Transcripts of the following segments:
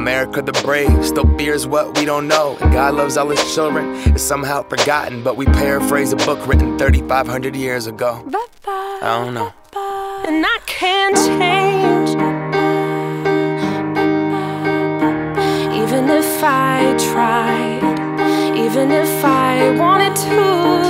America the brave still fears what we don't know. And God loves all his children. It's somehow forgotten, but we paraphrase a book written 3,500 years ago. I don't know. And I can't change. Even if I tried, even if I wanted to.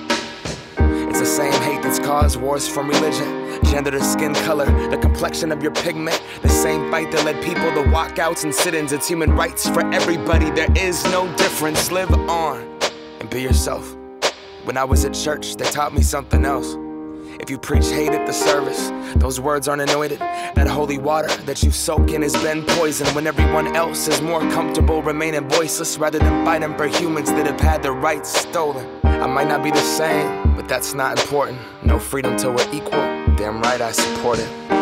It's the same hate that's caused wars from religion, gender to skin color, the complexion of your pigment. The same fight that led people to walkouts and sit ins. It's human rights for everybody. There is no difference. Live on and be yourself. When I was at church, they taught me something else. If you preach hate at the service, those words aren't anointed. That holy water that you soak in has been poisoned when everyone else is more comfortable remaining voiceless rather than fighting for humans that have had their rights stolen. I might not be the same, but that's not important. No freedom till we're equal. Damn right I support it.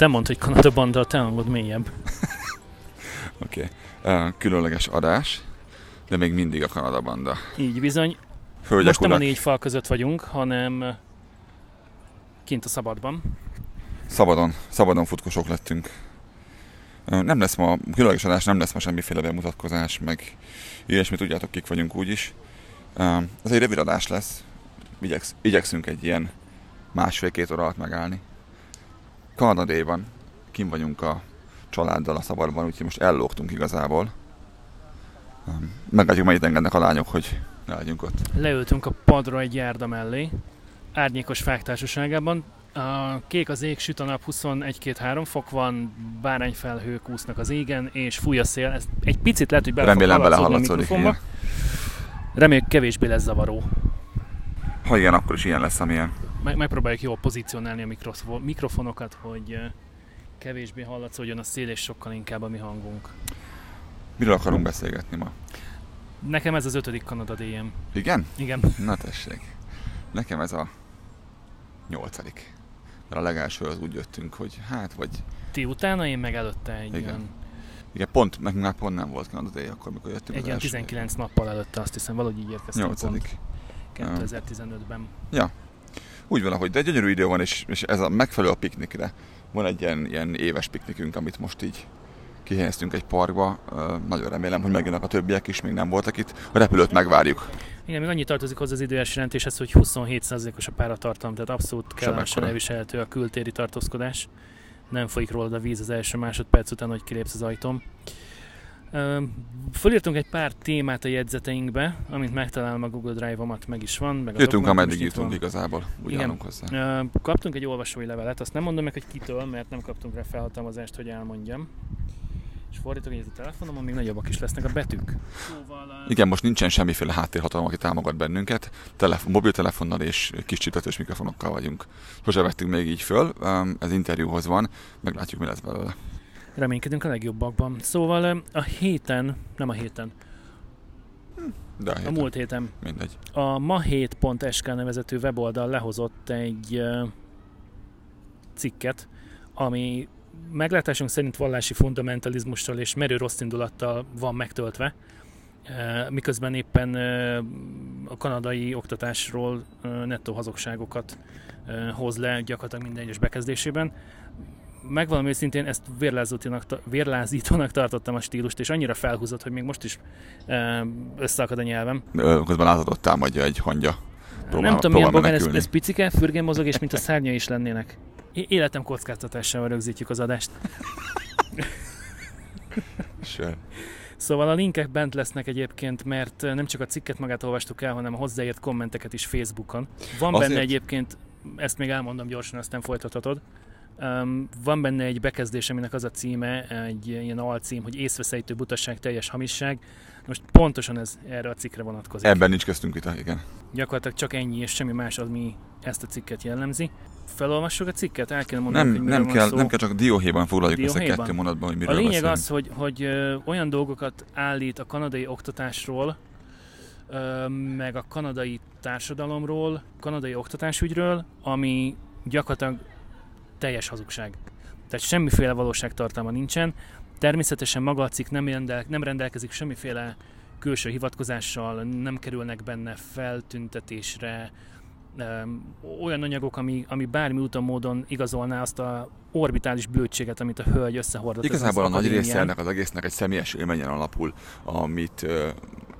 Te mondd, hogy Kanada banda, a te hangod mélyebb. Oké. Okay. Uh, különleges adás, de még mindig a Kanada banda. Így bizony. Hölgyek, Most nem a négy fal között vagyunk, hanem kint a szabadban. szabadon, szabadon futkosok lettünk. Nem lesz ma, különleges adás, nem lesz ma semmiféle bemutatkozás, meg ilyesmi, tudjátok, kik vagyunk úgyis. Ö, Ez egy rövid adás lesz. Igyeksz, igyekszünk egy ilyen másfél-két óra alatt megállni. Kanadéban, kim vagyunk a családdal a szabadban, úgyhogy most ellógtunk igazából. Meglátjuk, mennyit engednek a lányok, hogy ne legyünk ott. Leültünk a padra egy járda mellé, árnyékos fák társaságában. A kék az ég, süt a nap, 21-2-3 fok van, bárányfelhők úsznak az égen, és fúj a szél. Ez egy picit lehet, hogy bele Remélem fog a mikrofonba. Reméljük kevésbé lesz zavaró. Ha igen, akkor is ilyen lesz, amilyen. Meg, megpróbáljuk jól pozícionálni a mikrofo- mikrofonokat, hogy kevésbé hallatszódjon a szél, és sokkal inkább a mi hangunk. Miről akarunk beszélgetni ma? Nekem ez az ötödik Kanada DM. Igen? Igen. Na tessék. Nekem ez a nyolcadik. Mert a legelső az úgy jöttünk, hogy hát, vagy Ti utána, én meg előtte egy Igen. ilyen, igen, pont, nekünk már pont nem volt Canada Day, akkor, mikor jöttünk egy ilyen első. 19 nappal előtte, azt hiszem, valahogy így érkeztem Nyolcadik. pont 2015-ben. Úgy valahogy, de gyönyörű idő van, és, és ez a megfelelő a piknikre. Van egy ilyen, ilyen éves piknikünk, amit most így kihelyeztünk egy parkba. Nagyon remélem, hogy megjönnek a többiek is, még nem voltak itt. A repülőt megvárjuk. Igen, még annyit tartozik hozzá az időes jelentéshez, hogy 27%-os a páratartalom, tehát abszolút kellemesen elviselhető a kültéri tartózkodás. Nem folyik rólad a víz az első másodperc után, hogy kilépsz az ajtón. Fölírtunk egy pár témát a jegyzeteinkbe, amint megtalálom a Google Drive-omat, meg is van. Meg dokumentum ameddig jutunk igazából. Úgy Igen. állunk hozzá. Kaptunk egy olvasói levelet, azt nem mondom meg, hogy kitől, mert nem kaptunk rá felhatalmazást, hogy elmondjam. És fordítok egyet a telefonomon, még nagyobbak is lesznek a betűk. Szóval, Igen, most nincsen semmiféle háttérhatalom, aki támogat bennünket. Telefon, mobiltelefonnal és kis csipetős mikrofonokkal vagyunk. Sose vettünk még így föl, ez interjúhoz van, meglátjuk, mi lesz belőle. Reménykedünk a legjobbakban. Szóval a héten, nem a héten, De a a héten, múlt héten mindegy. a ma7.sk nevezető weboldal lehozott egy cikket, ami meglátásunk szerint vallási fundamentalizmussal és merő rossz indulattal van megtöltve, miközben éppen a kanadai oktatásról nettó hazugságokat hoz le gyakorlatilag minden egyes bekezdésében. Megvalom őszintén, ezt vérlázítónak, vérlázítónak tartottam a stílust, és annyira felhúzott, hogy még most is ö, összeakad a nyelvem. Közben ott támadja egy hangya. Próbál- nem tudom, milyen bogár, ez, ez picike, fürgén mozog, és mint a szárnya is lennének. Életem kockáztatásával rögzítjük az adást. Szóval a linkek bent lesznek egyébként, mert nem csak a cikket magát olvastuk el, hanem a hozzáért kommenteket is Facebookon. Van Azért- benne egyébként, ezt még elmondom gyorsan, aztán folytathatod. Um, van benne egy bekezdés, aminek az a címe, egy ilyen alcím, hogy észveszejtő butaság, teljes hamisság. Most pontosan ez erre a cikkre vonatkozik. Ebben nincs köztünk vita, igen. Gyakorlatilag csak ennyi és semmi más, ami ezt a cikket jellemzi. Felolvassuk a cikket? El kell mondani, Nem, hogy nem, kell, szó. nem kell, csak dióhéjban foglaljuk össze Dióhéjban? kettő mondatban, hogy A miről lényeg beszélünk. az, hogy, hogy olyan dolgokat állít a kanadai oktatásról, meg a kanadai társadalomról, kanadai oktatásügyről, ami gyakorlatilag teljes hazugság. Tehát semmiféle valóságtartalma nincsen. Természetesen maga a cikk nem, rendel, nem rendelkezik semmiféle külső hivatkozással, nem kerülnek benne feltüntetésre, olyan anyagok, ami, ami bármi úton módon igazolná azt a orbitális blödséget, amit a hölgy összehordott. Igazából a nagy része ennek az egésznek egy személyes élményen alapul, amit,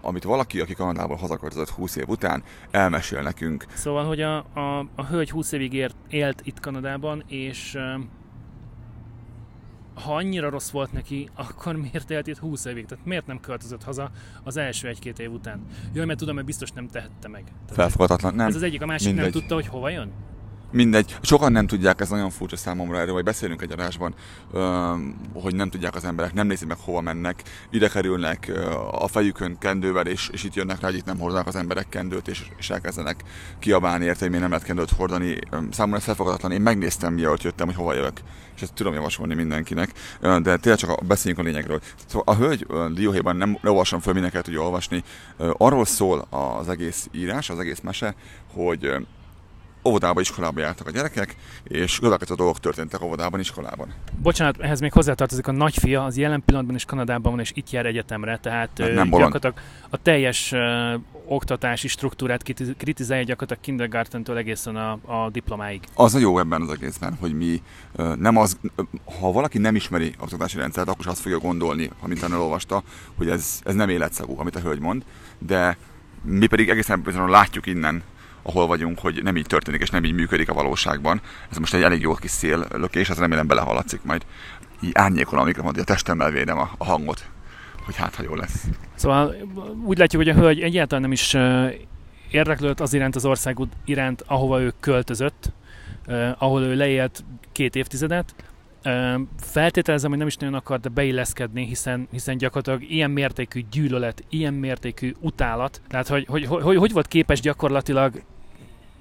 amit valaki, aki Kanadából hazaköltözött 20 év után, elmesél nekünk. Szóval, hogy a, a, a hölgy 20 évig ért, élt itt Kanadában, és ha annyira rossz volt neki, akkor miért élt itt 20 évig? Tehát miért nem költözött haza az első egy-két év után? Jaj, mert tudom, mert biztos nem tehette meg. Tehát Felfogadhatatlan, nem? ez az egyik, a másik mindegy. nem tudta, hogy hova jön. Mindegy. Sokan nem tudják, ez nagyon furcsa számomra erről, vagy beszélünk egy adásban, hogy nem tudják az emberek, nem nézik meg hova mennek, ide kerülnek a fejükön kendővel, és, és itt jönnek rá, hogy itt nem hordanak az emberek kendőt, és, és elkezdenek kiabálni érte, hogy miért nem lehet kendőt hordani. Számomra ez felfogadatlan. Én megnéztem, mielőtt jöttem, hogy hova jövök, és ezt tudom javasolni mindenkinek, de tényleg csak a, beszéljünk a lényegről. Szóval a hölgy dióhéjban nem olvasom föl, mindenki tudja olvasni. Arról szól az egész írás, az egész mese, hogy óvodába, iskolába jártak a gyerekek, és következő dolgok történtek óvodában, iskolában. Bocsánat, ehhez még hozzátartozik a nagyfia, az jelen pillanatban is Kanadában van, és itt jár egyetemre, tehát Hát nem bolond. gyakorlatilag a teljes ö, oktatási struktúrát kritiz- kritizálja gyakorlatilag kindergartentől egészen a, a diplomáig. Az a jó ebben az egészben, hogy mi ö, nem az, ö, ha valaki nem ismeri az oktatási rendszert, akkor is azt fogja gondolni, amit elolvasta, hogy ez, ez nem életszagú, amit a hölgy mond, de mi pedig egészen bizonyosan látjuk innen, ahol vagyunk, hogy nem így történik, és nem így működik a valóságban. Ez most egy elég jó kis széllökés, az remélem belehaladszik majd. Így árnyékolom a mikrofont, hogy a testemmel védem a, a hangot, hogy hát, ha jó lesz. Szóval úgy látjuk, hogy a hölgy egyáltalán nem is érdeklődött az iránt az ország iránt, ahova ő költözött, ahol ő leélt két évtizedet. Feltételezem, hogy nem is nagyon akart beilleszkedni, hiszen, hiszen gyakorlatilag ilyen mértékű gyűlölet, ilyen mértékű utálat, tehát hogy, hogy, hogy, hogy volt képes gyakorlatilag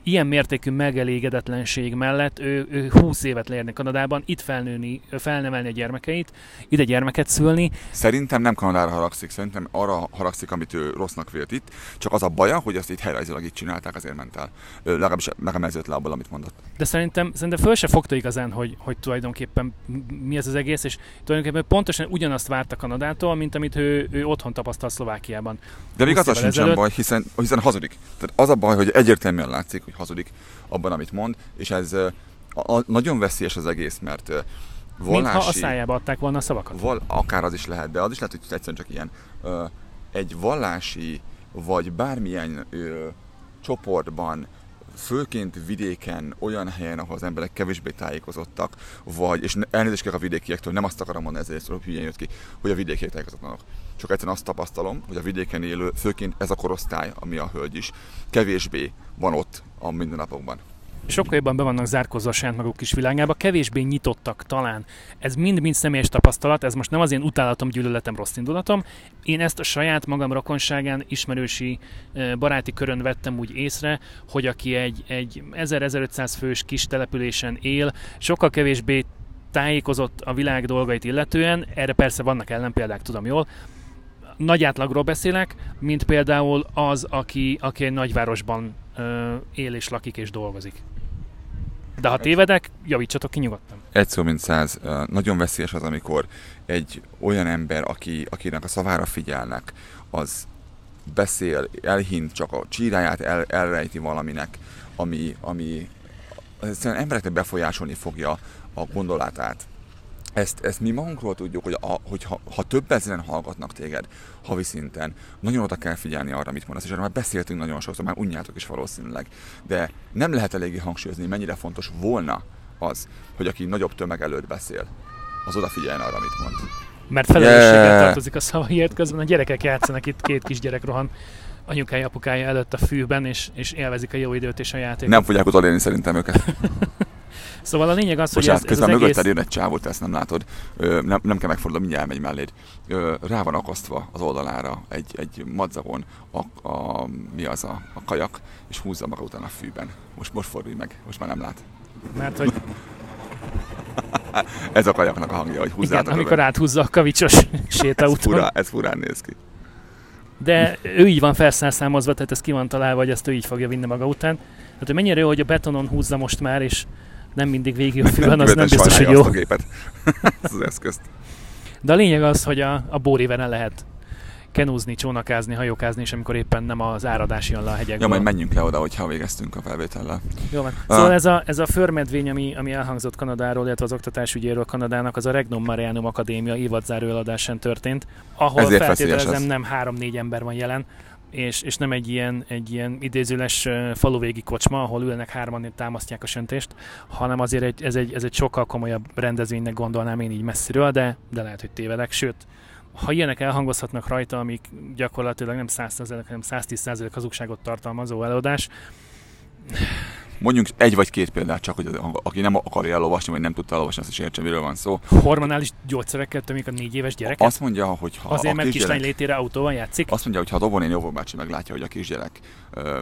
ilyen mértékű megelégedetlenség mellett ő, ő 20 évet leérni Kanadában, itt felnőni, felnevelni a gyermekeit, ide gyermeket szülni, Szerintem nem Kanadára haragszik, szerintem arra haragszik, amit ő rossznak vélt itt. Csak az a baja, hogy azt itt helyrajzilag itt csinálták, azért ment el. Ö, Legalábbis nekem ez le abból, amit mondott. De szerintem, szerintem föl se fogta igazán, hogy, hogy tulajdonképpen mi ez az egész, és tulajdonképpen pontosan ugyanazt várta Kanadától, mint amit ő, ő otthon tapasztal Szlovákiában. De még 20 az sincsen ezelőtt- baj, hiszen, hiszen hazudik. Tehát az a baj, hogy egyértelműen látszik, hogy hazudik abban, amit mond, és ez a, a, nagyon veszélyes az egész, mert ö, Mintha a vallási... szájába adták volna a szavakat. Val, akár az is lehet, de az is lehet, hogy egyszerűen csak ilyen. Egy vallási, vagy bármilyen ö, csoportban, főként vidéken, olyan helyen, ahol az emberek kevésbé tájékozottak, vagy, és elnézést kérek a vidékiektől, nem azt akarom mondani, ezért hogy hülyén jött ki, hogy a vidékiek tájékozatlanok. Csak egyszerűen azt tapasztalom, hogy a vidéken élő, főként ez a korosztály, ami a hölgy is, kevésbé van ott a mindennapokban. Sokkal jobban be vannak zárkozva a saját maguk kis világába, kevésbé nyitottak talán. Ez mind-mind személyes tapasztalat, ez most nem az én utálatom, gyűlöletem, rossz indulatom. Én ezt a saját magam rokonságán, ismerősi, baráti körön vettem úgy észre, hogy aki egy, egy 1000-1500 fős kis településen él, sokkal kevésbé tájékozott a világ dolgait illetően, erre persze vannak ellenpéldák, tudom jól, nagy átlagról beszélek, mint például az, aki, aki egy nagyvárosban ö, él és lakik és dolgozik. De ha tévedek, javítsatok ki nyugodtan. Egy szó, mint száz. Nagyon veszélyes az, amikor egy olyan ember, aki, akinek a szavára figyelnek, az beszél, elhint, csak a csíráját el, elrejti valaminek, ami, ami az egyszerűen embereknek befolyásolni fogja a gondolatát. Ezt, ezt mi magunkról tudjuk, hogy, a, hogy ha, ha több ezeren hallgatnak téged havi szinten, nagyon oda kell figyelni arra, mit mondasz, és erről már beszéltünk nagyon sokszor, már unjátok is valószínűleg, de nem lehet eléggé hangsúlyozni, mennyire fontos volna az, hogy aki nagyobb tömeg előtt beszél, az odafigyeljen arra, mit mond. Mert felelősséggel Yeah. tartozik a szavaiért, közben a gyerekek játszanak itt, két kisgyerek rohan anyukája, apukája előtt a fűben, és, és élvezik a jó időt és a játékot. Nem fogják utolérni szerintem őket. Szóval a lényeg az, hogy Bocsánat, ez, ez az közben egész... mögötted jön egy csávot, te ezt nem látod. Ö, nem, nem kell megfordulni, mindjárt elmegy melléd. Ö, rá van akasztva az oldalára egy, egy madzagon a, a, mi az a, a kajak, és húzza maga után a fűben. Most, most fordulj meg, most már nem lát. Mert hogy Ez a kajaknak a hangja, hogy igen, húzzátok amikor áthúzza a kavicsos ez, sétaúton. fura, ez furán néz ki. De ő így van felszámozva, tehát ez ki van találva, hogy ezt ő így fogja vinni maga után. Tehát hogy mennyire jó, hogy a betonon húzza most már, és nem mindig végig a fülön, az nem biztos, hogy jó. Azt a gépet. Ez az eszközt. De a lényeg az, hogy a, a bóriveren lehet kenúzni, csónakázni, hajókázni, és amikor éppen nem az áradás jön le a hegyekből. Ja, majd menjünk le oda, hogyha végeztünk a felvétellel. Jó van. Ah. Szóval ez a, ez a förmedvény, ami, ami elhangzott Kanadáról, illetve az oktatásügyéről Kanadának, az a Regnum Marianum Akadémia évadzáró eladásán történt, ahol feltételezem ez. nem 3-4 ember van jelen, és, és nem egy ilyen, egy ilyen idézőles faluvégi kocsma, ahol ülnek hárman támasztják a söntést, hanem azért egy, ez, egy, ez egy sokkal komolyabb rendezvénynek gondolnám én így messziről, de, de lehet, hogy tévedek. Sőt, ha ilyenek elhangozhatnak rajta, amik gyakorlatilag nem 100%, hanem 110% hazugságot tartalmazó előadás, Mondjunk egy vagy két példát csak, hogy az, aki nem akarja elolvasni, vagy nem tudta elolvasni, azt is értse, miről van szó. hormonális gyógyszerekkel tömik a négy éves gyereket? Azt mondja, hogy ha Azért, a mert kislány létére autóval játszik? Azt mondja, hogy ha a Dobonén Jóvó bácsi meglátja, hogy a kisgyerek,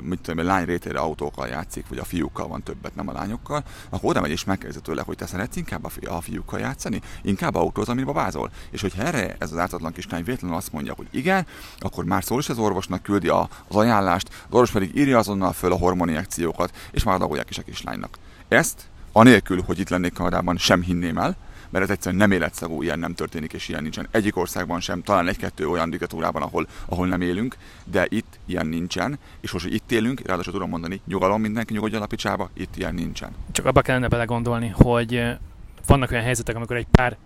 mit tudom, én, lány rétére autókkal játszik, vagy a fiúkkal van többet, nem a lányokkal, akkor oda megy és megkérdezi tőle, hogy te szeretsz inkább a, fi- a fiúkkal játszani, inkább autót, amiben babázol. És hogyha erre ez az ártatlan kislány véletlenül azt mondja, hogy igen, akkor már szól is az orvosnak, küldi a, az ajánlást, az orvos pedig írja azonnal föl a hormoninjekciókat, és már adagolják is a kislánynak. Ezt, anélkül, hogy itt lennék Kanadában, sem hinném el, mert ez egyszerűen nem életszagú, ilyen nem történik, és ilyen nincsen. Egyik országban sem, talán egy-kettő olyan diktatúrában, ahol, ahol nem élünk, de itt ilyen nincsen, és most, hogy itt élünk, ráadásul tudom mondani, nyugalom mindenki nyugodjon a picsába, itt ilyen nincsen. Csak abba kellene belegondolni, hogy ö, vannak olyan helyzetek, amikor egy pár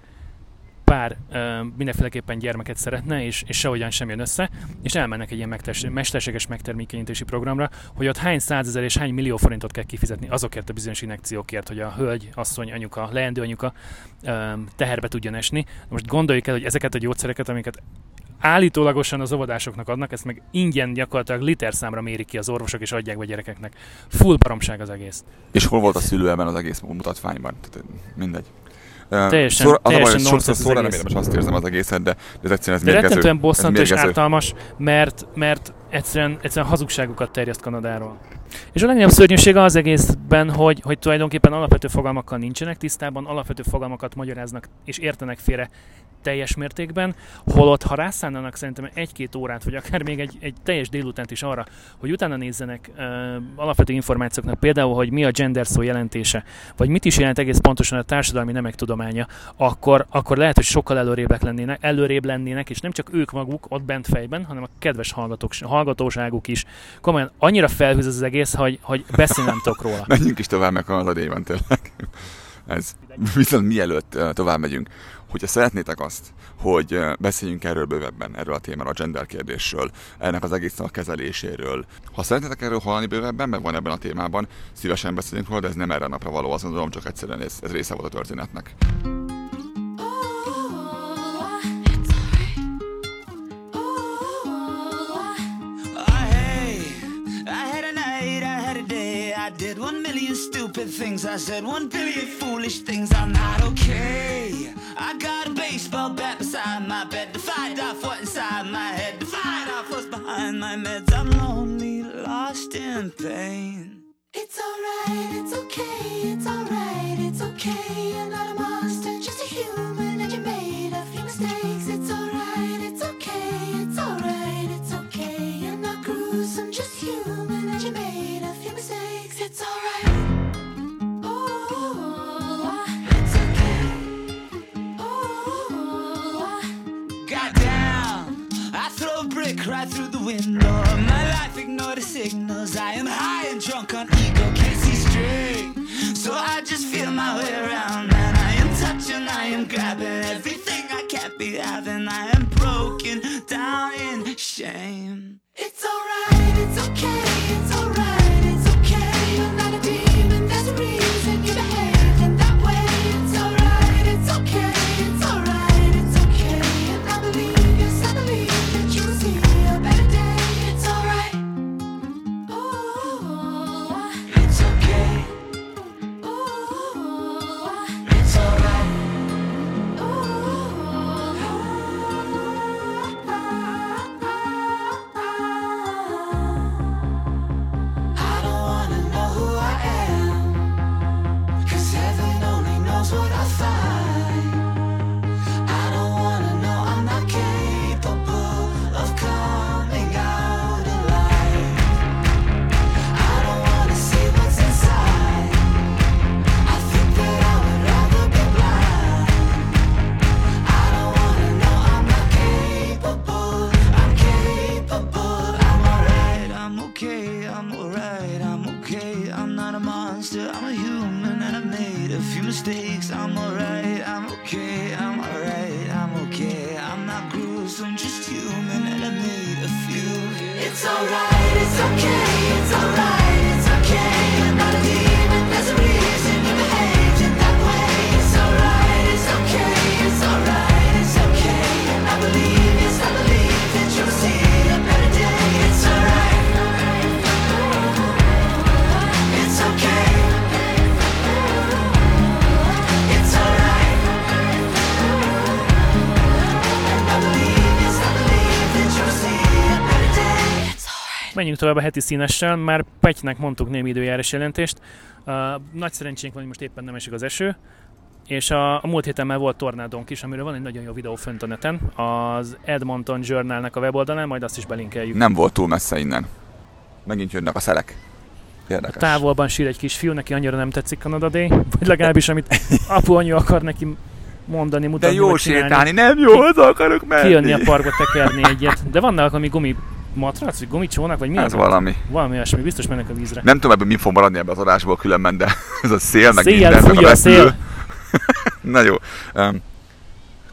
pár ö, mindenféleképpen gyermeket szeretne, és, és sehogyan sem jön össze, és elmennek egy ilyen megters- mesterséges megtermékenyítési programra, hogy ott hány százezer és hány millió forintot kell kifizetni azokért a bizonyos injekciókért, hogy a hölgy, asszony, anyuka, leendő anyuka ö, teherbe tudjon esni. Most gondoljuk el, hogy ezeket a gyógyszereket, amiket állítólagosan az óvodásoknak adnak, ezt meg ingyen gyakorlatilag literszámra mérik ki az orvosok és adják be gyerekeknek. Full baromság az egész. És hol volt a szülő ebben az egész mutatványban? Tehát, mindegy. Teljesen- szóra- az a baj, teljesen hogy sokszor nonsens az szóra nem érdemes azt érzem az egészet, de, de ez egyszerűen ez De mérgező. Ez bosszantó és ártalmas, mert, mert egyszerűen, egyszerűen hazugságokat terjeszt Kanadáról. És a legnagyobb szörnyűsége az egészben, hogy, hogy tulajdonképpen alapvető fogalmakkal nincsenek tisztában, alapvető fogalmakat magyaráznak és értenek félre teljes mértékben, holott ha rászánnának szerintem egy-két órát, vagy akár még egy, egy teljes délutánt is arra, hogy utána nézzenek uh, alapvető információknak, például, hogy mi a gender szó jelentése, vagy mit is jelent egész pontosan a társadalmi nemek tudománya, akkor, akkor lehet, hogy sokkal előrébbek lennének, előrébb lennének, és nem csak ők maguk ott bent fejben, hanem a kedves hallgatók, hallgatóságuk is. Komolyan annyira felhűz az egész, hogy, hogy beszélni nem tudok róla. Menjünk is tovább, meg az adélyban tényleg. Ez. Viszont mielőtt tovább megyünk, hogyha szeretnétek azt, hogy beszéljünk erről bővebben, erről a témáról, a gender kérdésről, ennek az egész a kezeléséről. Ha szeretnétek erről hallani bővebben, meg van ebben a témában, szívesen beszélünk róla, de ez nem erre a napra való, azt gondolom, csak egyszerűen ez, ez része volt a történetnek. stupid things I said, one billion foolish things. I'm not okay. I got a baseball bat beside my bed to fight off what's inside my head, to fight off what's behind my meds. I'm lonely, lost in pain. It's alright, it's okay, it's alright, it's okay. You're not a monster, just a human, and you made a few mistakes. It's alright. ignore my life, ignore the signals. I am high and drunk on ego, can't see straight. So I just feel my way around, and I am touching, I am grabbing everything I can't be having. I am broken down in shame. Okay. I'm not a monster. I'm a human and I made a few mistakes. I'm alright. I'm okay. I'm alright. I'm okay. I'm not gruesome, just human and I made a few. It's alright, Menjünk tovább a heti színessel, már Petynek mondtuk némi időjárás jelentést. Uh, nagy szerencsénk van, hogy most éppen nem esik az eső, és a, a múlt héten már volt tornádónk is, amiről van egy nagyon jó videó fönt a neten, az Edmonton Journalnek a weboldalán, majd azt is belinkeljük. Nem volt túl messze innen. Megint jönnek a szelek. A Érdekes. távolban sír egy kis fiú, neki annyira nem tetszik Canada Day, vagy legalábbis amit apu anyu akar neki mondani, De mutatni, jó vagy csinálni. sétálni, nem jó, oda akarok menni. Kijönni a parkba tekerni egyet. De vannak ami gumi matrac, vagy gumicsónak, vagy mi Ez az? valami. Valami olyasmi, biztos mennek a vízre. Nem tudom ebből mi fog maradni ebbe az adásból különben, de ez a szél, meg Szél, minden, meg fújja a szél. Na jó. Um,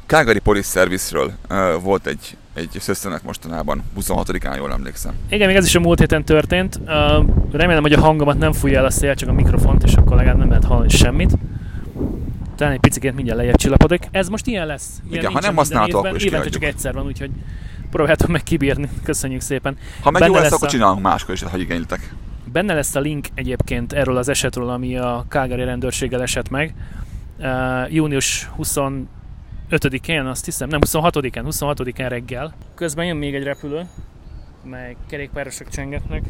Calgary Police Service-ről uh, volt egy, egy szösszenet mostanában, 26-án jól emlékszem. Igen, még ez is a múlt héten történt. Uh, remélem, hogy a hangomat nem fújja el a szél, csak a mikrofont, és akkor legalább nem lehet hallani semmit. Talán egy picit mindjárt lejjebb csillapodik. Ez most ilyen lesz. Ilyen Igen, ha nem használható, akkor is Évente csak egyszer van, úgyhogy próbáljátok meg kibírni. Köszönjük szépen. Ha meg Benne jó lesz, akkor a- csinálunk máskor is, ha igénylitek. Benne lesz a link egyébként erről az esetről, ami a Calgary rendőrséggel esett meg. Uh, június 25-én, azt hiszem, nem 26-án, 26-án reggel. Közben jön még egy repülő, meg kerékpárosok csengetnek.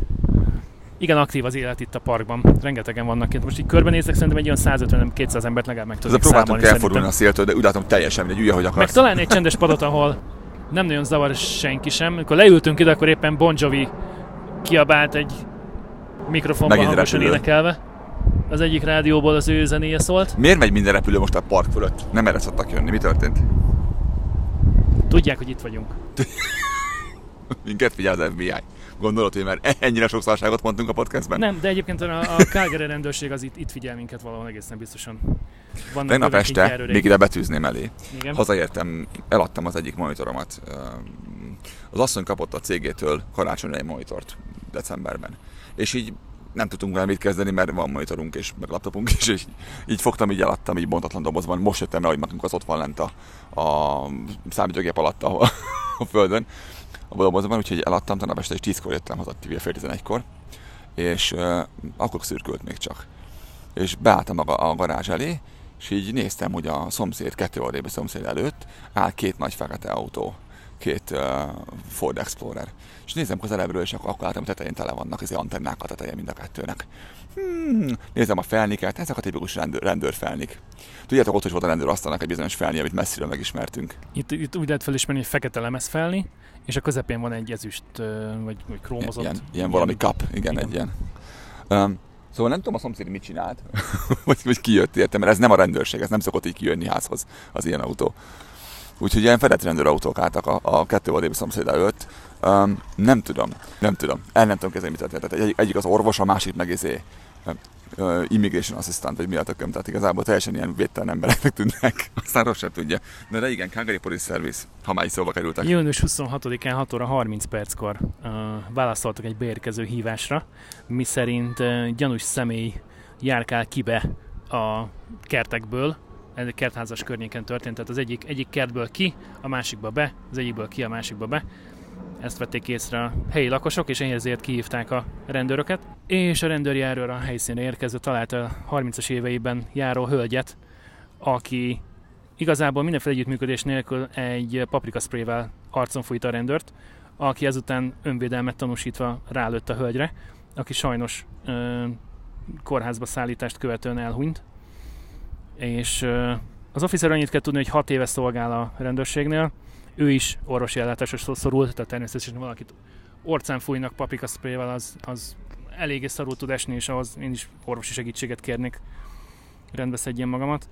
Igen, aktív az élet itt a parkban. Rengetegen vannak itt. Most így körbenézek, szerintem egy olyan 150-200 embert legalább meg tudok számolni elfordulni szerintem. a széltől, de úgy látom teljesen mindegy, ugye, hogy Meg akarsz. talán egy csendes padot, ahol nem nagyon zavar senki sem. Amikor leültünk ide, akkor éppen Bon Jovi kiabált egy mikrofonban Megint hangosan repülő. énekelve. Az egyik rádióból az ő zenéje szólt. Miért megy minden repülő most a park fölött? Nem erre szoktak jönni. Mi történt? Tudják, hogy itt vagyunk. Minket figyel az FBI. Gondolod, hogy már ennyire sok szarságot mondtunk a podcastben? Nem, de egyébként a, a Calgary rendőrség az itt, itt figyel minket valahol egészen biztosan. Vannak Tegnap így este még ide betűzném elé. Igen. Hazaértem, eladtam az egyik monitoromat. Az asszony kapott a cégétől karácsonyra egy monitort decemberben. És így nem tudtunk vele mit kezdeni, mert van monitorunk és meg laptopunk is, és így fogtam, így eladtam, így bontatlan dobozban. Most jöttem rá, hogy nekünk az ott van lent a, a számítógép alatt a, a földön, a dobozban, úgyhogy eladtam, tanap este és 10-kor jöttem haza, fél 11-kor, és uh, akkor szürkült még csak. És beálltam a, a garázs elé, és így néztem, hogy a szomszéd, kettő odébi szomszéd előtt áll két nagy fekete autó, két uh, Ford Explorer. És nézem közelebbről, és akkor, akkor hogy tetején tele vannak az antennák a teteje mind a kettőnek. Hmm, nézem a felniket, ezek a tipikus rendőr, rendőrfelnik. Tudjátok, ott is volt a rendőrasztalnak egy bizonyos felni, amit messziről megismertünk. Itt, itt úgy lehet felismerni, hogy fekete lemez felni, és a közepén van egy ezüst, vagy, vagy krómozott. Ilyen, ilyen valami kap, igen, Igen. egy ilyen. Um, szóval nem tudom a szomszéd mit csinált, vagy, vagy ki jött érte, mert ez nem a rendőrség, ez nem szokott így kijönni házhoz az ilyen autó. Úgyhogy ilyen fedett rendőrautók álltak a, a kettő odébi szomszéd előtt. Um, nem tudom, nem tudom. El nem tudom kezdeni, mit történt. Egy, egyik az orvos, a másik meg izé, uh, immigration assistant, vagy mi a tököm. Tehát igazából teljesen ilyen védtelen embereknek tűnnek. Aztán rossz sem tudja. De, de igen, Calgary Police Service, ha már is szóba kerültek. Június 26-án 6 óra 30 perckor uh, válaszoltak egy beérkező hívásra, miszerint uh, gyanús személy járkál kibe a kertekből, ez kertházas környéken történt, tehát az egyik, egyik kertből ki, a másikba be, az egyikből ki, a másikba be. Ezt vették észre a helyi lakosok, és ezért kihívták a rendőröket. És a rendőrjárőr a helyszínre érkezve találta a 30-as éveiben járó hölgyet, aki igazából mindenféle együttműködés nélkül egy paprika sprayvel arcon fújta a rendőrt, aki ezután önvédelmet tanúsítva rálőtt a hölgyre, aki sajnos ö, kórházba szállítást követően elhunyt. És ö, az officer annyit kell tudni, hogy 6 éve szolgál a rendőrségnél, ő is orvosi ellátásra szorult, tehát természetesen valakit orcán fújnak paprika sprayval, az, az eléggé szarul tud esni, és ahhoz én is orvosi segítséget kérnék, rendbe szedjem magamat.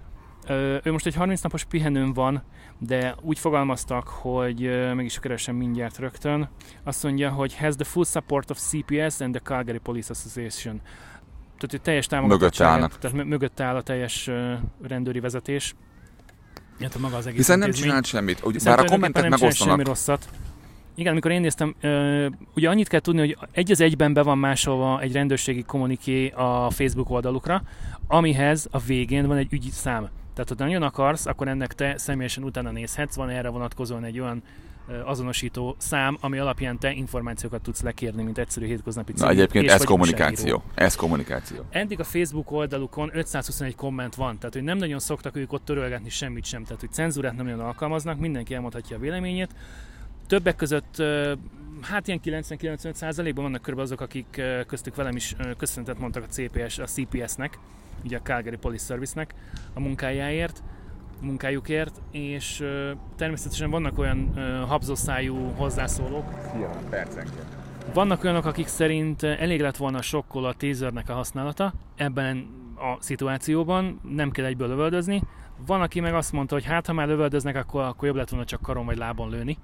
Ö, Ő most egy 30 napos pihenőn van, de úgy fogalmaztak, hogy ö, meg is keresem mindjárt rögtön. Azt mondja, hogy has the full support of CPS and the Calgary Police Association. Tehát, hogy teljes támogatottságát, állnak. Tehát mö- mögött áll a teljes rendőri vezetés. Hát maga az egész Hiszen nem csinált semmit. Hiszen bár a kommentek megosztanak. Semmi rosszat. Igen, amikor én néztem, ö, ugye annyit kell tudni, hogy egy az egyben be van másolva egy rendőrségi kommuniké a Facebook oldalukra, amihez a végén van egy ügyi szám. Tehát, ha nagyon akarsz, akkor ennek te személyesen utána nézhetsz, van erre vonatkozóan egy olyan azonosító szám, ami alapján te információkat tudsz lekérni, mint egyszerű hétköznapi Na civil egyébként ez kommunikáció. Ez kommunikáció. Eddig a Facebook oldalukon 521 komment van, tehát hogy nem nagyon szoktak ők ott törölgetni semmit sem, tehát hogy cenzúrát nem nagyon alkalmaznak, mindenki elmondhatja a véleményét. Többek között hát ilyen 90-95 százalékban vannak körülbelül azok, akik köztük velem is ö, köszönetet mondtak a CPS, a CPS-nek, ugye a Calgary Police Service-nek a munkájáért, munkájukért, és ö, természetesen vannak olyan ö, habzószájú hozzászólók, percenként. vannak olyanok, akik szerint elég lett volna sokkol a tasernek a használata ebben a szituációban, nem kell egyből lövöldözni. Van, aki meg azt mondta, hogy hát ha már lövöldöznek, akkor, akkor jobb lett volna csak karon vagy lábon lőni.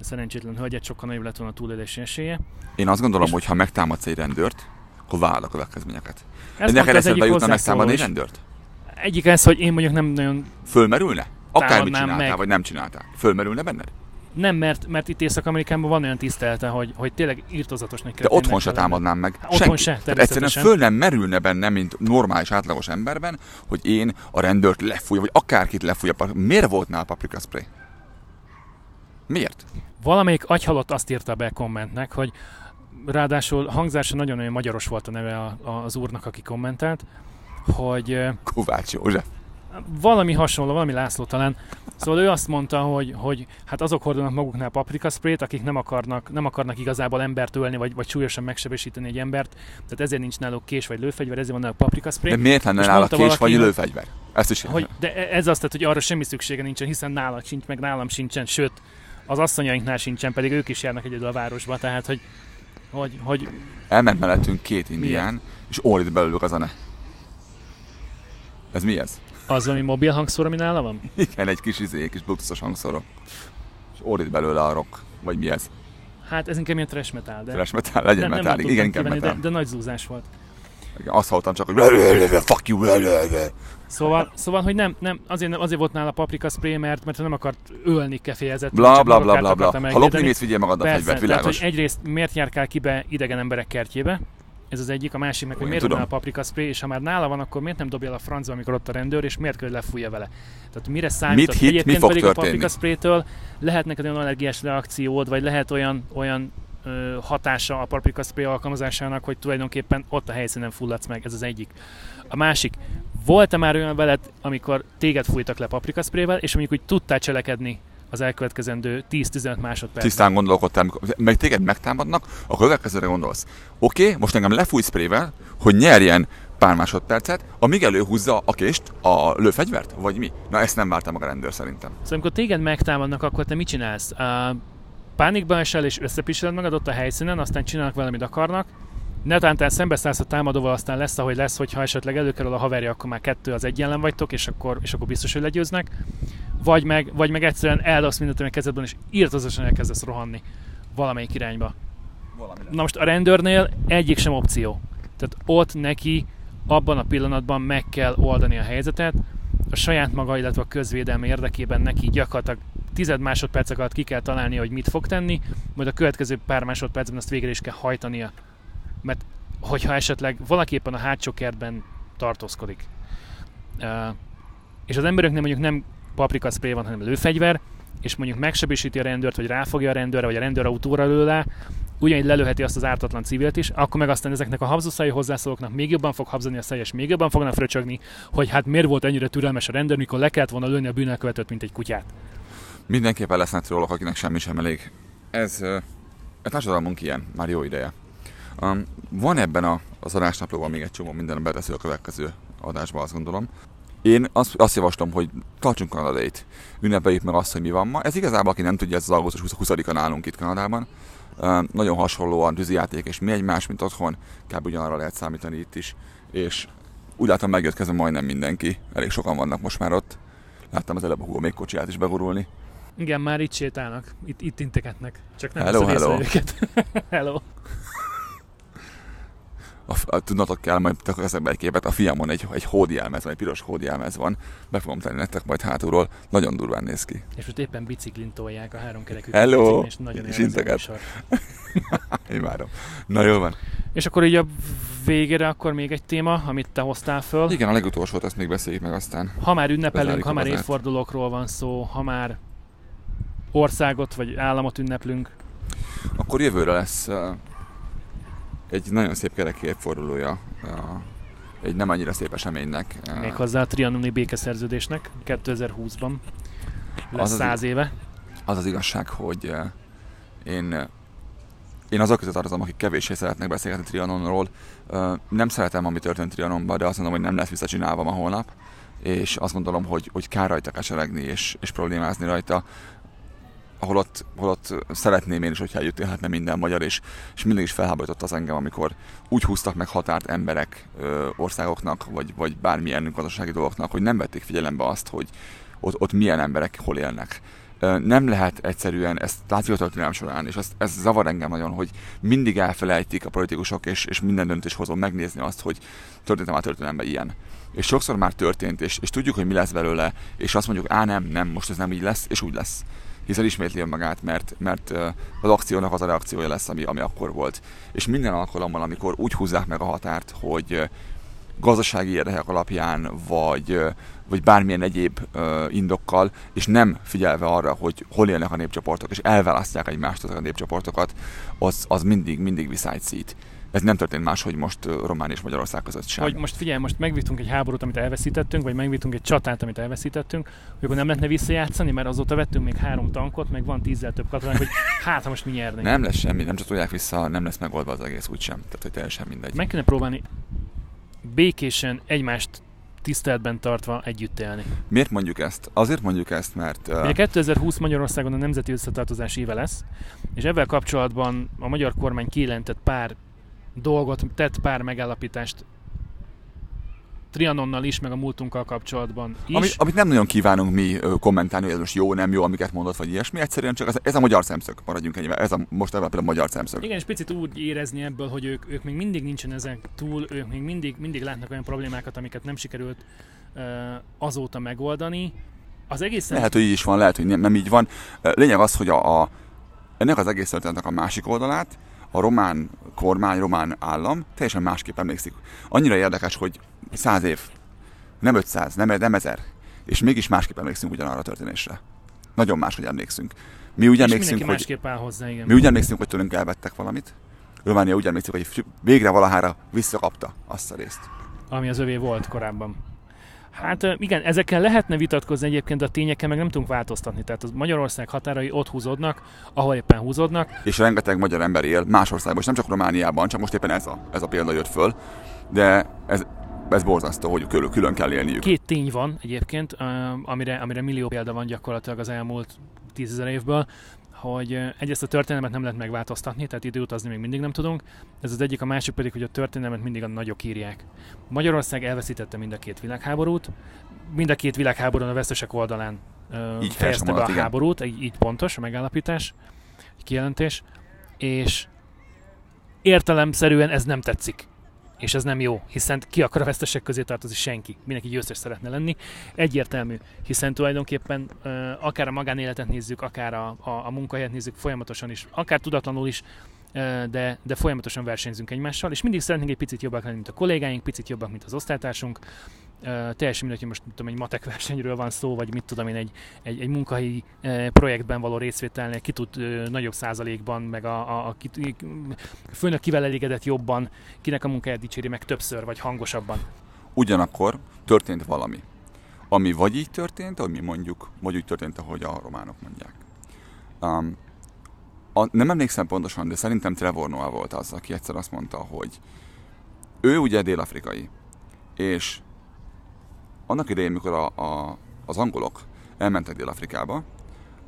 A szerencsétlen hölgyet sokkal nagyobb lett volna a túlélési esélye. Én azt gondolom, És- hogy ha megtámadsz egy rendőrt, akkor vállal a következményeket. Ezt az eszedbe egyik jutna megtámadni egy is. rendőrt? Egyik ez, hogy én mondjuk nem nagyon Fölmerülne? Akármit csináltál, meg. vagy nem csináltál. Fölmerülne benned? nem, mert, mert itt Észak-Amerikában van olyan tisztelete, hogy, hogy tényleg írtozatosnak kell De otthon se támadnám meg. Otthon Senki. se, Tehát egyszerűen föl nem merülne benne, mint normális, átlagos emberben, hogy én a rendőrt lefújja, vagy akárkit lefújja. Miért volt nála paprika spray? Miért? Valamelyik agyhalott azt írta be kommentnek, hogy ráadásul hangzása nagyon olyan magyaros volt a neve az úrnak, aki kommentált, hogy Kovács József. valami hasonló, valami László talán. Szóval ő azt mondta, hogy, hogy hát azok hordanak maguknál paprika sprayt, akik nem akarnak, nem akarnak igazából embert ölni, vagy, vagy súlyosan megsebesíteni egy embert, tehát ezért nincs náluk kés vagy lőfegyver, ezért van náluk paprika spray. De miért lenne nála kés valaki, vagy lőfegyver? Ezt is hogy, de e- ez azt, tehát, hogy arra semmi szüksége nincsen, hiszen nálad sincs, meg nálam sincsen, sőt, az asszonyainknál sincsen, pedig ők is járnak egyedül a városba, tehát hogy, hogy, hogy Elment mellettünk két indián, és órít belőlük a zene. Ez mi ez? az, ami mobil hangszóra, ami nála van? Igen, egy kis izé, kis bluetoothos hangszóró. És órít belőle a rock. Vagy mi ez? Hát ez inkább ilyen trash metal, de Trash metal? Legyen nem, nem metal. tudtam Igen, inkább kivenni, metal. de, de, nagy zúzás volt. Azt hallottam csak, hogy fuck you. Szóval, szóval hogy nem, nem azért, nem, azért volt nála paprika spray, mert, mert nem akart ölni kefejezett. Bla bla bla bla bla. Ha lopni mész, vigyél magad a Persze, fegyvert, tehát, világos. hogy egyrészt miért járkál ki be idegen emberek kertjébe, ez az egyik, a másik meg, hogy miért tudom. van nála paprika spray, és ha már nála van, akkor miért nem dobja el a francba, amikor ott a rendőr, és miért kell, hogy lefújja vele. Tehát mire számít? Mit hit, mi Egyébként fog pedig a történni? paprika spraytől lehet neked olyan allergiás reakciód, vagy lehet olyan, olyan ö, hatása a paprika spray alkalmazásának, hogy tulajdonképpen ott a helyszínen fulladsz meg, ez az egyik. A másik, volt-e már olyan veled, amikor téged fújtak le paprika sprayvel, és mondjuk úgy tudtál cselekedni az elkövetkezendő 10-15 másodpercben? Tisztán gondolkodtál, meg téged megtámadnak, akkor következőre gondolsz. Oké, okay, most engem lefúj sprayvel, hogy nyerjen pár másodpercet, amíg előhúzza a kést, a lőfegyvert, vagy mi? Na ezt nem várta meg a rendőr szerintem. Szóval amikor téged megtámadnak, akkor te mit csinálsz? Uh, pánikba esel és összepisiled magad ott a helyszínen, aztán csinálnak vele, amit akarnak. Netán te szembeszállsz a támadóval, aztán lesz, ahogy lesz, hogyha esetleg előkerül a haverja, akkor már kettő az egy ellen vagytok, és akkor, és akkor biztos, hogy legyőznek. Vagy meg, vagy meg egyszerűen eldobsz mindent, ami kezedben, és írtozásosan elkezdesz rohanni valamelyik irányba. Na most a rendőrnél egyik sem opció. Tehát ott neki abban a pillanatban meg kell oldani a helyzetet, a saját maga, illetve a közvédelme érdekében neki gyakorlatilag tized másodpercek alatt ki kell találni, hogy mit fog tenni, majd a következő pár másodpercben azt végre is kell hajtania. Mert hogyha esetleg valaki éppen a hátsó kertben tartózkodik, és az embereknél mondjuk nem paprika van, hanem lőfegyver, és mondjuk megsebesíti a rendőrt, vagy ráfogja a rendőrre, vagy a rendőr autóra lő le, ugyanígy lelőheti azt az ártatlan civilt is, akkor meg aztán ezeknek a habzószájú hozzászólóknak még jobban fog habzani a száj, és még jobban fognak fröcsögni, hogy hát miért volt ennyire türelmes a rendőr, mikor le kellett volna lőni a bűnelkövetőt, mint egy kutyát. Mindenképpen lesznek róluk, akinek semmi sem elég. Ez a társadalmunk ilyen, már jó ideje. Um, van ebben a, az adásnaplóban még egy csomó minden betesző a következő adásba, azt gondolom. Én azt, azt javaslom, hogy tartsunk Kanadait. Ünnepeljük meg azt, hogy mi van ma. Ez igazából, aki nem tudja, ez az augusztus 20-a nálunk itt Kanadában. Uh, nagyon hasonlóan tűzijáték és mi egymás, mint otthon. Kb. ugyanarra lehet számítani itt is. És úgy látom megjött kezdve majdnem mindenki. Elég sokan vannak most már ott. Láttam az előbb a Hugo még kocsiját is begurulni. Igen, már itt sétálnak, itt, itt integetnek. Csak nem Hello, hello. őket. hello. A, a, tudnatok kell, majd tök eszembe egy képet, a fiamon egy, egy hódjelmez van, egy piros hódjelmez van, be fogom tenni nektek majd hátulról, nagyon durván néz ki. És most éppen biciklin tolják a háromkerekű Hello! és nagyon És. Imádom. Na jó van. És akkor így a végére akkor még egy téma, amit te hoztál föl. Igen, a legutolsót ezt még beszéljük meg aztán. Ha már ünnepelünk, ha már évfordulókról van szó, ha már országot vagy államot ünneplünk, Akkor jövőre lesz uh, egy nagyon szép kerek évfordulója egy nem annyira szép eseménynek. Méghozzá a trianoni békeszerződésnek 2020-ban. Lesz Az száz éve. az az igazság, hogy én, én azok között tartozom, akik kevéssé szeretnek beszélgetni Trianonról. Nem szeretem, ami történt Trianonban, de azt mondom, hogy nem lesz visszacsinálva ma holnap. És azt gondolom, hogy, hogy kár rajta keseregni és, és problémázni rajta. Holott, holott szeretném én is, hogyha együtt élhetne minden magyar, és, és mindig is felháborított az engem, amikor úgy húztak meg határt emberek, ö, országoknak, vagy, vagy bármilyen gazdasági dolgoknak, hogy nem vették figyelembe azt, hogy ott, ott milyen emberek hol élnek. Ö, Nem lehet egyszerűen, ezt látjuk a történelem során, és ezt, ez zavar engem nagyon, hogy mindig elfelejtik a politikusok és, és minden döntéshozó megnézni azt, hogy történt már történelemben ilyen. És sokszor már történt, és, és tudjuk, hogy mi lesz belőle, és azt mondjuk, á nem, nem, most ez nem így lesz, és úgy lesz. Hiszen ismétli önmagát, mert, mert az akciónak az a reakciója lesz, ami, ami akkor volt. És minden alkalommal, amikor úgy húzzák meg a határt, hogy gazdasági érdekek alapján, vagy, vagy bármilyen egyéb indokkal, és nem figyelve arra, hogy hol élnek a népcsoportok, és elválasztják egymást ezek a népcsoportokat, az, az mindig, mindig viszályt szít. Ez nem történt máshogy most ö, Románia és Magyarország között sem. Hogy most figyelj, most megvittünk egy háborút, amit elveszítettünk, vagy megvittünk egy csatát, amit elveszítettünk, hogy akkor nem lehetne visszajátszani, mert azóta vettünk még három tankot, meg van tízzel több katonánk, hogy hát ha most mi nyernénk. Nem lesz semmi, nem csatolják vissza, nem lesz megoldva az egész úgysem. Tehát, hogy teljesen mindegy. Meg kéne próbálni békésen egymást tiszteletben tartva együtt élni. Miért mondjuk ezt? Azért mondjuk ezt, mert uh, Ugye 2020 Magyarországon a Nemzeti Összetartozás éve lesz, és ezzel kapcsolatban a magyar kormány kijelentett pár dolgot, tett pár megállapítást Trianonnal is, meg a múltunkkal kapcsolatban is. Ami, amit nem nagyon kívánunk mi kommentálni, hogy ez most jó, nem jó, amiket mondott, vagy ilyesmi. Egyszerűen csak ez, ez a magyar szemszög, maradjunk ennyivel. Ez a, most ebben a magyar szemszög. Igen, és picit úgy érezni ebből, hogy ők, ők még mindig nincsen ezen túl, ők még mindig, mindig látnak olyan problémákat, amiket nem sikerült uh, azóta megoldani. Az egészen... Lehet, hogy így is van, lehet, hogy nem, nem így van. Lényeg az, hogy a, a, ennek az egész történetnek a másik oldalát a román kormány, román állam teljesen másképp emlékszik. Annyira érdekes, hogy száz év, nem 500, nem, nem ezer, és mégis másképp emlékszünk ugyanarra a történésre. Nagyon máshogy emlékszünk. Mi úgy és emlékszünk, hogy másképp áll hozzá, igen. Mi úgy emlékszünk, hogy tőlünk elvettek valamit. Románia úgy emlékszik, hogy végre valahára visszakapta azt a részt. ami az övé volt korábban. Hát igen, ezekkel lehetne vitatkozni egyébként, de a tényekkel meg nem tudunk változtatni. Tehát az Magyarország határai ott húzódnak, ahol éppen húzódnak. És rengeteg magyar ember él más országban, és nem csak Romániában, csak most éppen ez a, ez a példa jött föl. De ez, ez borzasztó, hogy külön, külön kell élniük. Két tény van egyébként, amire, amire millió példa van gyakorlatilag az elmúlt tízezer évből, hogy egyrészt a történelmet nem lehet megváltoztatni, tehát időutazni még mindig nem tudunk. Ez az egyik, a másik pedig, hogy a történelmet mindig a nagyok írják. Magyarország elveszítette mind a két világháborút, mind a két világháborún a vesztesek oldalán ö, Így fejezte be a igen. háborút, így, így pontos a megállapítás, kijelentés, és értelemszerűen ez nem tetszik. És ez nem jó, hiszen ki akar a vesztesek közé tartozni senki. Mindenki győztes szeretne lenni. Egyértelmű, hiszen tulajdonképpen akár a magánéletet nézzük, akár a, a, a munkahelyet nézzük folyamatosan is, akár tudatlanul is, de, de folyamatosan versenyzünk egymással, és mindig szeretnénk egy picit jobbak lenni, mint a kollégáink, picit jobbak, mint az osztálytársunk. Teljesen mindegy, hogy most tudom, egy matek versenyről van szó, vagy mit tudom én, egy, egy, egy munkahelyi projektben való részvételnél ki tud nagyobb százalékban, meg a, a, a ki, a főnök kivel elégedett jobban, kinek a munkáját dicséri meg többször, vagy hangosabban. Ugyanakkor történt valami, ami vagy így történt, ami mondjuk, vagy úgy történt, ahogy a románok mondják. Um, a, nem emlékszem pontosan, de szerintem Trevor Noah volt az, aki egyszer azt mondta, hogy ő ugye dél-afrikai, és annak idején, mikor a, a, az angolok elmentek Dél-Afrikába,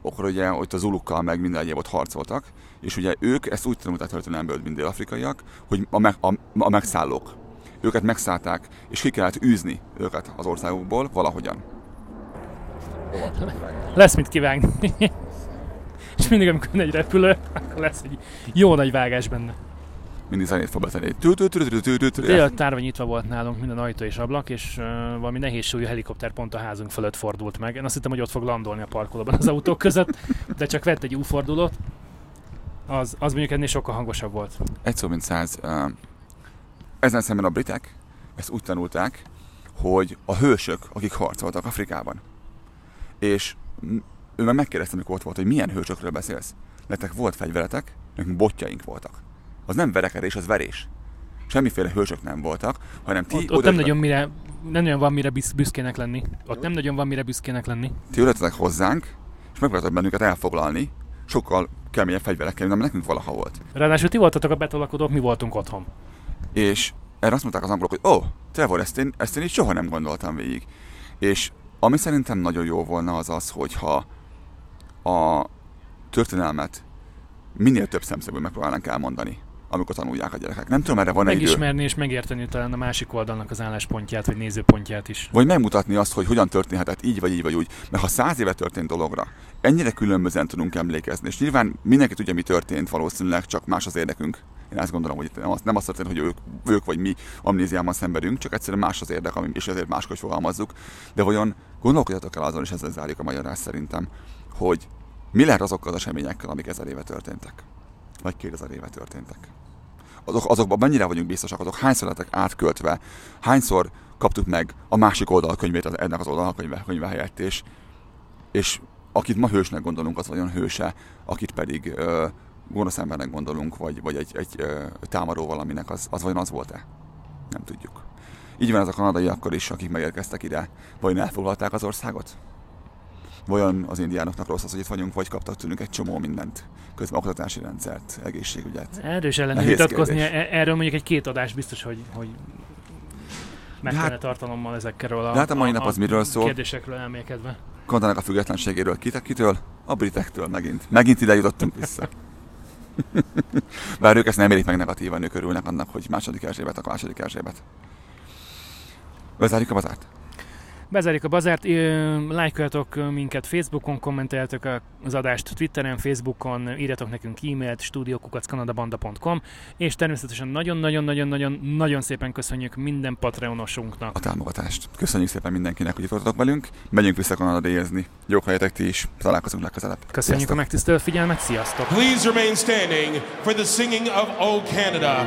akkor ugye ott az zulukkal meg minden egyéb ott harcoltak, és ugye ők ezt úgy tanulták történelemből, mint dél-afrikaiak, hogy a, meg, a, a megszállók. Őket megszállták, és ki kellett űzni őket az országukból valahogyan. Lesz mit kivágni. És mindig, amikor egy repülő, akkor lesz egy jó nagy vágás benne. Mindig zenét fog Délután tárva nyitva volt nálunk minden ajtó és ablak, és uh, valami nehéz súlyú helikopter pont a házunk fölött fordult meg. Én azt hittem, hogy ott fog landolni a parkolóban az autók között, de csak vett egy U-fordulót. Az, az mondjuk ennél sokkal hangosabb volt. Egy szó mint száz. Uh, ezen szemben a britek ezt úgy tanulták, hogy a hősök, akik harcoltak Afrikában. És ő meg megkérdezte, amikor ott volt, hogy milyen hősökről beszélsz. Nektek volt fegyveretek, nekünk botjaink voltak. Az nem verekedés, az verés. Semmiféle hősök nem voltak, hanem ti, Ott, ott nem nagyon mire, nem nagyon van mire büsz- büszkének lenni. Ott nem nagyon van mire büszkének lenni. ti jöttetek hozzánk, és megpróbáltak bennünket elfoglalni, sokkal keményebb fegyverekkel, mint ami nekünk valaha volt. Ráadásul ti voltatok a betolakodók, mi voltunk otthon. És erre azt mondták az angolok, hogy ó, oh, Trevor, ezt én, ezt én így soha nem gondoltam végig. És ami szerintem nagyon jó volna az az, hogyha a történelmet minél több szemszögből megpróbálnánk elmondani, amikor tanulják a gyerekek. Nem tudom, erre van egy idő. Megismerni és megérteni talán a másik oldalnak az álláspontját, vagy nézőpontját is. Vagy megmutatni azt, hogy hogyan történhetett így vagy így vagy úgy. Mert ha száz éve történt dologra, ennyire különbözően tudunk emlékezni. És nyilván mindenki tudja, mi történt valószínűleg, csak más az érdekünk. Én azt gondolom, hogy nem az, nem az történt, hogy ők, ők vagy mi amnéziában szenvedünk, csak egyszerűen más az érdek, és ezért máshogy fogalmazzuk. De vajon gondolkodjatok el azon, és ezzel zárjuk a magyarást szerintem, hogy mi lehet azokkal az eseményekkel, amik ezer éve történtek? Vagy kétezer éve történtek? azok, azokban mennyire vagyunk biztosak, azok hányszor lettek átköltve, hányszor kaptuk meg a másik oldal könyvét az- ennek az oldal könyve, helyett, és, és akit ma hősnek gondolunk, az olyan hőse, akit pedig ö, gonosz embernek gondolunk, vagy, vagy egy, egy ö, támadó valaminek, az, az vajon az volt-e? Nem tudjuk. Így van ez a kanadaiakkal is, akik megérkeztek ide. Vajon elfoglalták az országot? Vajon az indiánoknak rossz az, hogy itt vagyunk, vagy kaptak tőlünk egy csomó mindent? Közben oktatási rendszert, egészségügyet. Erről is ellen vitatkozni, e- erről mondjuk egy két adás biztos, hogy, hogy meg hát- kellene tartalommal ezekről a, de hát a mai nap az miről szól? kérdésekről elmélkedve. Kanadának a függetlenségéről kit- kitől? A britektől megint. Megint ide jutottunk vissza. Bár ők ezt nem érik meg negatívan, ők örülnek annak, hogy második Erzsébet a második Erzsébet. Bezárjuk a bazárt? Bezárjuk a bazárt, lájkoljatok minket Facebookon, kommenteljetek a- az adást Twitteren, Facebookon, írjatok nekünk e-mailt studiokukackanadabanda.com és természetesen nagyon-nagyon-nagyon-nagyon-nagyon szépen köszönjük minden Patreonosunknak. A támogatást. Köszönjük szépen mindenkinek, hogy itt voltatok velünk. Megyünk vissza Kanadadézni. Jók legyetek ti is. Találkozunk legközelebb. Köszönjük a Sziasztok. megtisztelő figyelmet, sziasztok! Please remain standing for the singing of O Canada.